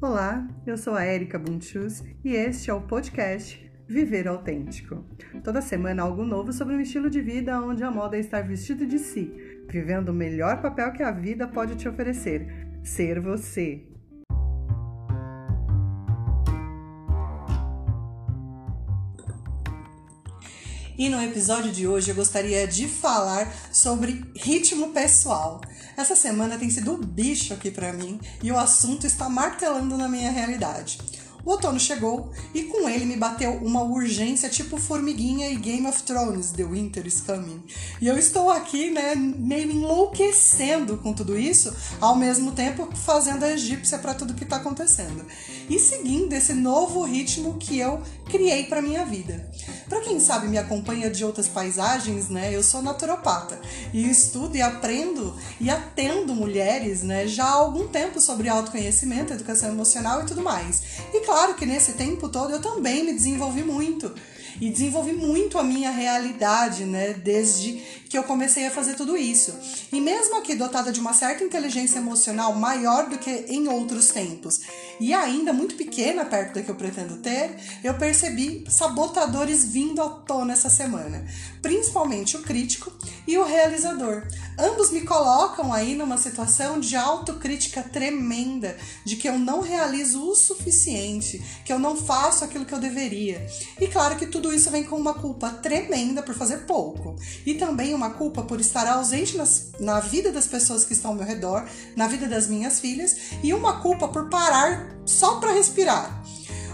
Olá, eu sou a Erika Bunchus e este é o podcast Viver Autêntico. Toda semana algo novo sobre um estilo de vida onde a moda é estar vestido de si, vivendo o melhor papel que a vida pode te oferecer, ser você. E no episódio de hoje eu gostaria de falar sobre ritmo pessoal. Essa semana tem sido um bicho aqui para mim e o assunto está martelando na minha realidade. O outono chegou e com ele me bateu uma urgência tipo formiguinha e Game of Thrones, The Winter is Coming. E eu estou aqui, né, meio enlouquecendo com tudo isso, ao mesmo tempo fazendo a egípcia para tudo que está acontecendo. E seguindo esse novo ritmo que eu criei para minha vida. Para quem sabe me acompanha de outras paisagens, né, eu sou naturopata e estudo e aprendo e atendo mulheres, né, já há algum tempo sobre autoconhecimento, educação emocional e tudo mais. E claro que nesse tempo todo eu também me desenvolvi muito e desenvolvi muito a minha realidade, né, desde que eu comecei a fazer tudo isso. E mesmo aqui dotada de uma certa inteligência emocional maior do que em outros tempos, e ainda muito pequena perto da que eu pretendo ter, eu percebi sabotadores vindo à tona essa semana, principalmente o crítico e o realizador. Ambos me colocam aí numa situação de autocrítica tremenda, de que eu não realizo o suficiente, que eu não faço aquilo que eu deveria. E claro que tudo isso vem com uma culpa tremenda por fazer pouco, e também uma culpa por estar ausente nas, na vida das pessoas que estão ao meu redor, na vida das minhas filhas, e uma culpa por parar só para respirar.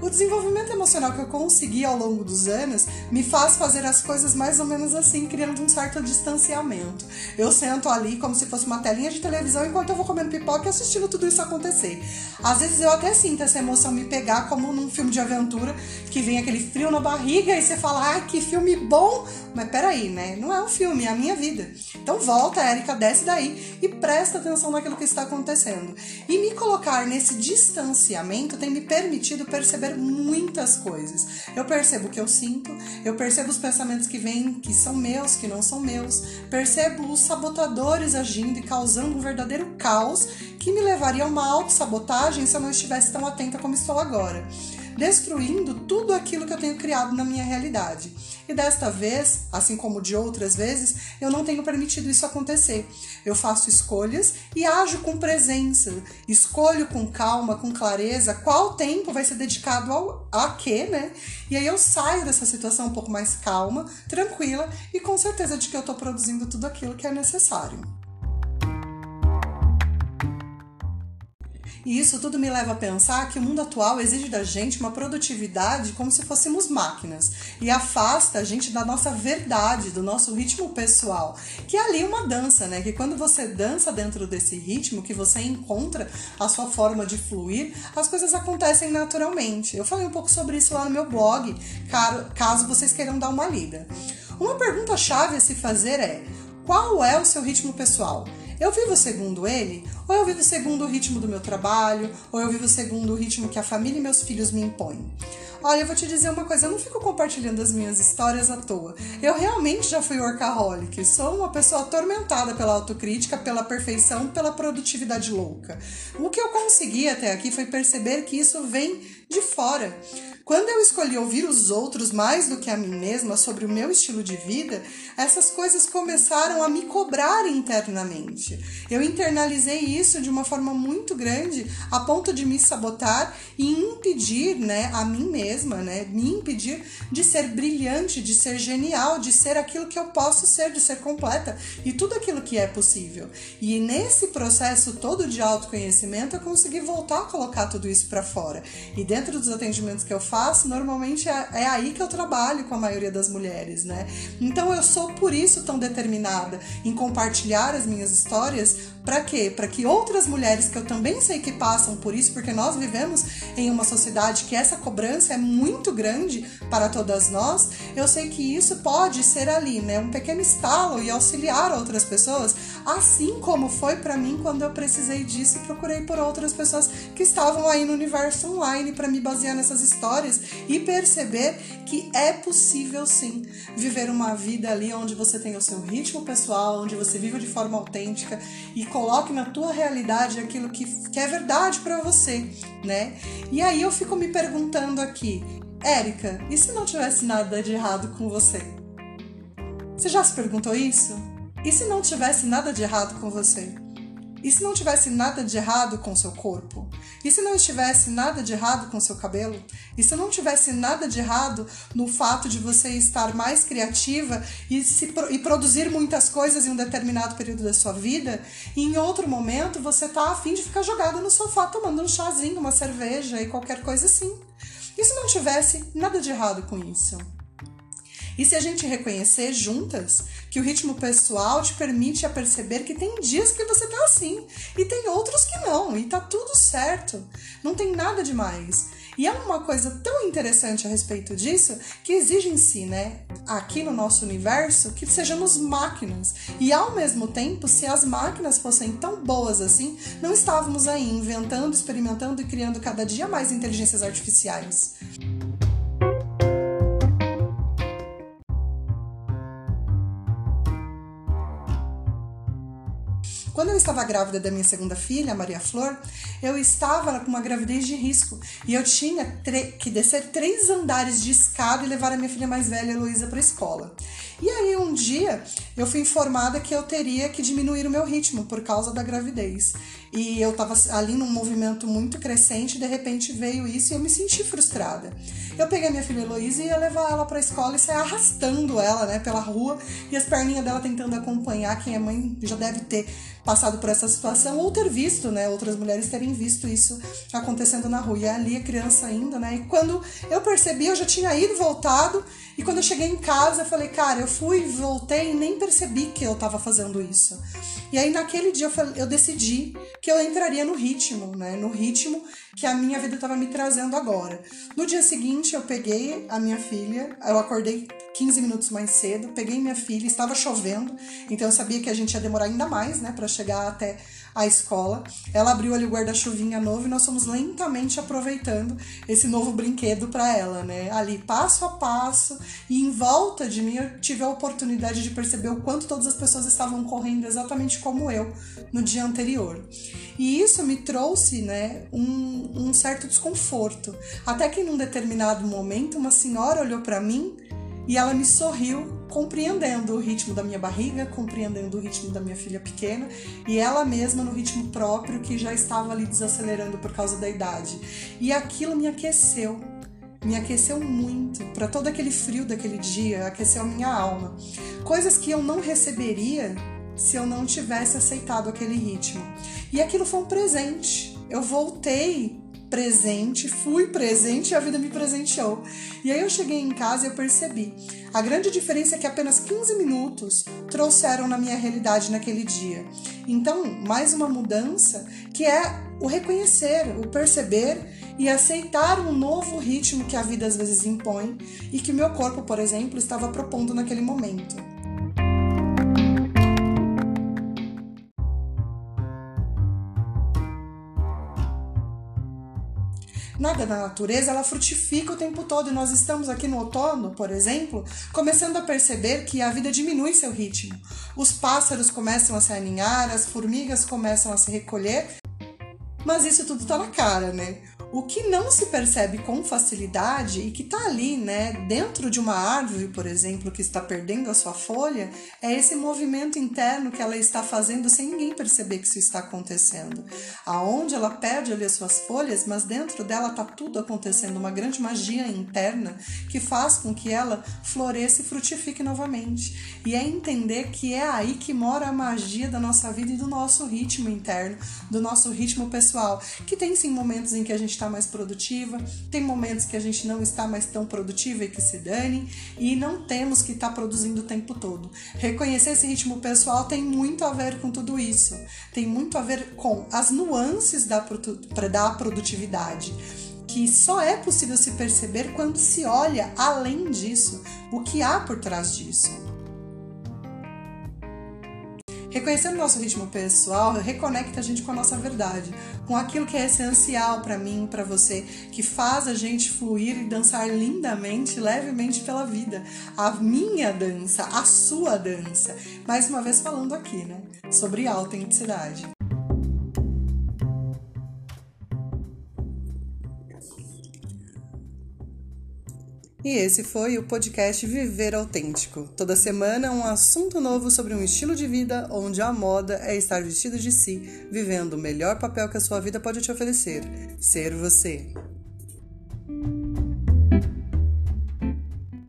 O desenvolvimento emocional que eu consegui ao longo dos anos me faz fazer as coisas mais ou menos assim, criando um certo distanciamento. Eu sento ali como se fosse uma telinha de televisão enquanto eu vou comendo pipoca e assistindo tudo isso acontecer. Às vezes eu até sinto essa emoção me pegar, como num filme de aventura, que vem aquele frio na barriga e você fala, ah, que filme bom! Mas peraí, né? Não é um filme, é a minha vida. Então volta, Érica, desce daí e presta atenção naquilo que está acontecendo. E me colocar nesse distanciamento tem me permitido perceber muitas coisas. Eu percebo o que eu sinto, eu percebo os pensamentos que vêm, que são meus, que não são meus, percebo os sabotadores agindo e causando um verdadeiro caos que me levaria a uma autossabotagem se eu não estivesse tão atenta como estou agora destruindo tudo aquilo que eu tenho criado na minha realidade. E desta vez, assim como de outras vezes, eu não tenho permitido isso acontecer. Eu faço escolhas e ajo com presença. Escolho com calma, com clareza, qual tempo vai ser dedicado ao a quê, né? E aí eu saio dessa situação um pouco mais calma, tranquila e com certeza de que eu estou produzindo tudo aquilo que é necessário. E isso tudo me leva a pensar que o mundo atual exige da gente uma produtividade como se fôssemos máquinas e afasta a gente da nossa verdade, do nosso ritmo pessoal, que é ali uma dança, né? Que quando você dança dentro desse ritmo, que você encontra a sua forma de fluir, as coisas acontecem naturalmente. Eu falei um pouco sobre isso lá no meu blog, caso vocês queiram dar uma lida. Uma pergunta chave a se fazer é: qual é o seu ritmo pessoal? Eu vivo segundo ele, ou eu vivo segundo o ritmo do meu trabalho, ou eu vivo segundo o ritmo que a família e meus filhos me impõem. Olha, eu vou te dizer uma coisa, eu não fico compartilhando as minhas histórias à toa. Eu realmente já fui workaholic, sou uma pessoa atormentada pela autocrítica, pela perfeição, pela produtividade louca. O que eu consegui até aqui foi perceber que isso vem de fora. Quando eu escolhi ouvir os outros mais do que a mim mesma sobre o meu estilo de vida, essas coisas começaram a me cobrar internamente. Eu internalizei isso de uma forma muito grande, a ponto de me sabotar e impedir, né, a mim mesma, né, me impedir de ser brilhante, de ser genial, de ser aquilo que eu posso ser, de ser completa e tudo aquilo que é possível. E nesse processo todo de autoconhecimento, eu consegui voltar a colocar tudo isso para fora. E dentro dos atendimentos que eu faço, faço, normalmente é, é aí que eu trabalho com a maioria das mulheres, né? Então eu sou por isso tão determinada em compartilhar as minhas histórias para quê? Para que outras mulheres que eu também sei que passam por isso, porque nós vivemos em uma sociedade que essa cobrança é muito grande para todas nós, eu sei que isso pode ser ali, né, um pequeno estalo e auxiliar outras pessoas, assim como foi para mim quando eu precisei disso e procurei por outras pessoas que estavam aí no universo online para me basear nessas histórias e perceber que é possível sim viver uma vida ali onde você tem o seu ritmo pessoal, onde você vive de forma autêntica e coloque na tua realidade aquilo que, que é verdade para você, né? E aí eu fico me perguntando aqui, Érica, e se não tivesse nada de errado com você? Você já se perguntou isso? E se não tivesse nada de errado com você? E se não tivesse nada de errado com seu corpo? E se não estivesse nada de errado com seu cabelo? E se não tivesse nada de errado no fato de você estar mais criativa e, se, e produzir muitas coisas em um determinado período da sua vida, e em outro momento você tá afim de ficar jogado no sofá tomando um chazinho, uma cerveja e qualquer coisa assim? E se não tivesse nada de errado com isso? E se a gente reconhecer juntas que o ritmo pessoal te permite a perceber que tem dias que você tá assim e tem outros que não, e tá tudo certo. Não tem nada demais. E é uma coisa tão interessante a respeito disso que exige em si, né, aqui no nosso universo, que sejamos máquinas. E ao mesmo tempo, se as máquinas fossem tão boas assim, não estávamos aí inventando, experimentando e criando cada dia mais inteligências artificiais. Quando eu estava grávida da minha segunda filha, Maria Flor, eu estava com uma gravidez de risco e eu tinha que descer três andares de escada e levar a minha filha mais velha, Heloísa, para a escola. E aí um dia eu fui informada que eu teria que diminuir o meu ritmo por causa da gravidez. E eu estava ali num movimento muito crescente, de repente veio isso e eu me senti frustrada. Eu peguei minha filha Heloísa e ia levar ela para a escola e sair arrastando ela, né, pela rua e as perninhas dela tentando acompanhar. Quem é mãe já deve ter passado por essa situação ou ter visto, né, outras mulheres terem visto isso acontecendo na rua. E ali a criança ainda, né? E quando eu percebi, eu já tinha ido voltado e quando eu cheguei em casa, eu falei, cara, eu fui, voltei e nem percebi que eu tava fazendo isso. E aí naquele dia eu, falei, eu decidi que eu entraria no ritmo, né? No ritmo que a minha vida estava me trazendo agora. No dia seguinte eu peguei a minha filha, eu acordei 15 minutos mais cedo, peguei minha filha, estava chovendo, então eu sabia que a gente ia demorar ainda mais, né, para chegar até a escola. Ela abriu ali o guarda-chuvinha novo e nós fomos lentamente aproveitando esse novo brinquedo para ela, né? Ali passo a passo e em volta de mim eu tive a oportunidade de perceber o quanto todas as pessoas estavam correndo exatamente como eu no dia anterior. E isso me trouxe, né, um, um certo desconforto. Até que num determinado momento uma senhora olhou para mim e ela me sorriu compreendendo o ritmo da minha barriga, compreendendo o ritmo da minha filha pequena e ela mesma no ritmo próprio que já estava ali desacelerando por causa da idade. E aquilo me aqueceu, me aqueceu muito para todo aquele frio daquele dia, aqueceu a minha alma. Coisas que eu não receberia se eu não tivesse aceitado aquele ritmo. E aquilo foi um presente. Eu voltei presente, fui presente e a vida me presenteou. E aí eu cheguei em casa e eu percebi. A grande diferença é que apenas 15 minutos trouxeram na minha realidade naquele dia. Então, mais uma mudança que é o reconhecer, o perceber e aceitar um novo ritmo que a vida às vezes impõe e que meu corpo, por exemplo, estava propondo naquele momento. Nada da natureza ela frutifica o tempo todo e nós estamos aqui no outono, por exemplo, começando a perceber que a vida diminui seu ritmo. Os pássaros começam a se aninhar, as formigas começam a se recolher, mas isso tudo está na cara, né? O que não se percebe com facilidade e que está ali, né, dentro de uma árvore, por exemplo, que está perdendo a sua folha, é esse movimento interno que ela está fazendo sem ninguém perceber que isso está acontecendo. Aonde ela perde ali as suas folhas, mas dentro dela está tudo acontecendo, uma grande magia interna que faz com que ela floresça e frutifique novamente. E é entender que é aí que mora a magia da nossa vida e do nosso ritmo interno, do nosso ritmo pessoal, que tem sim momentos em que a gente está mais produtiva, tem momentos que a gente não está mais tão produtiva e que se dane, e não temos que estar tá produzindo o tempo todo. Reconhecer esse ritmo pessoal tem muito a ver com tudo isso, tem muito a ver com as nuances da, da produtividade que só é possível se perceber quando se olha além disso, o que há por trás disso. Reconhecer o nosso ritmo pessoal reconecta a gente com a nossa verdade, com aquilo que é essencial para mim, para você, que faz a gente fluir e dançar lindamente, levemente pela vida. A minha dança, a sua dança. Mais uma vez falando aqui, né? Sobre autenticidade. E esse foi o podcast Viver Autêntico. Toda semana um assunto novo sobre um estilo de vida onde a moda é estar vestido de si, vivendo o melhor papel que a sua vida pode te oferecer: ser você.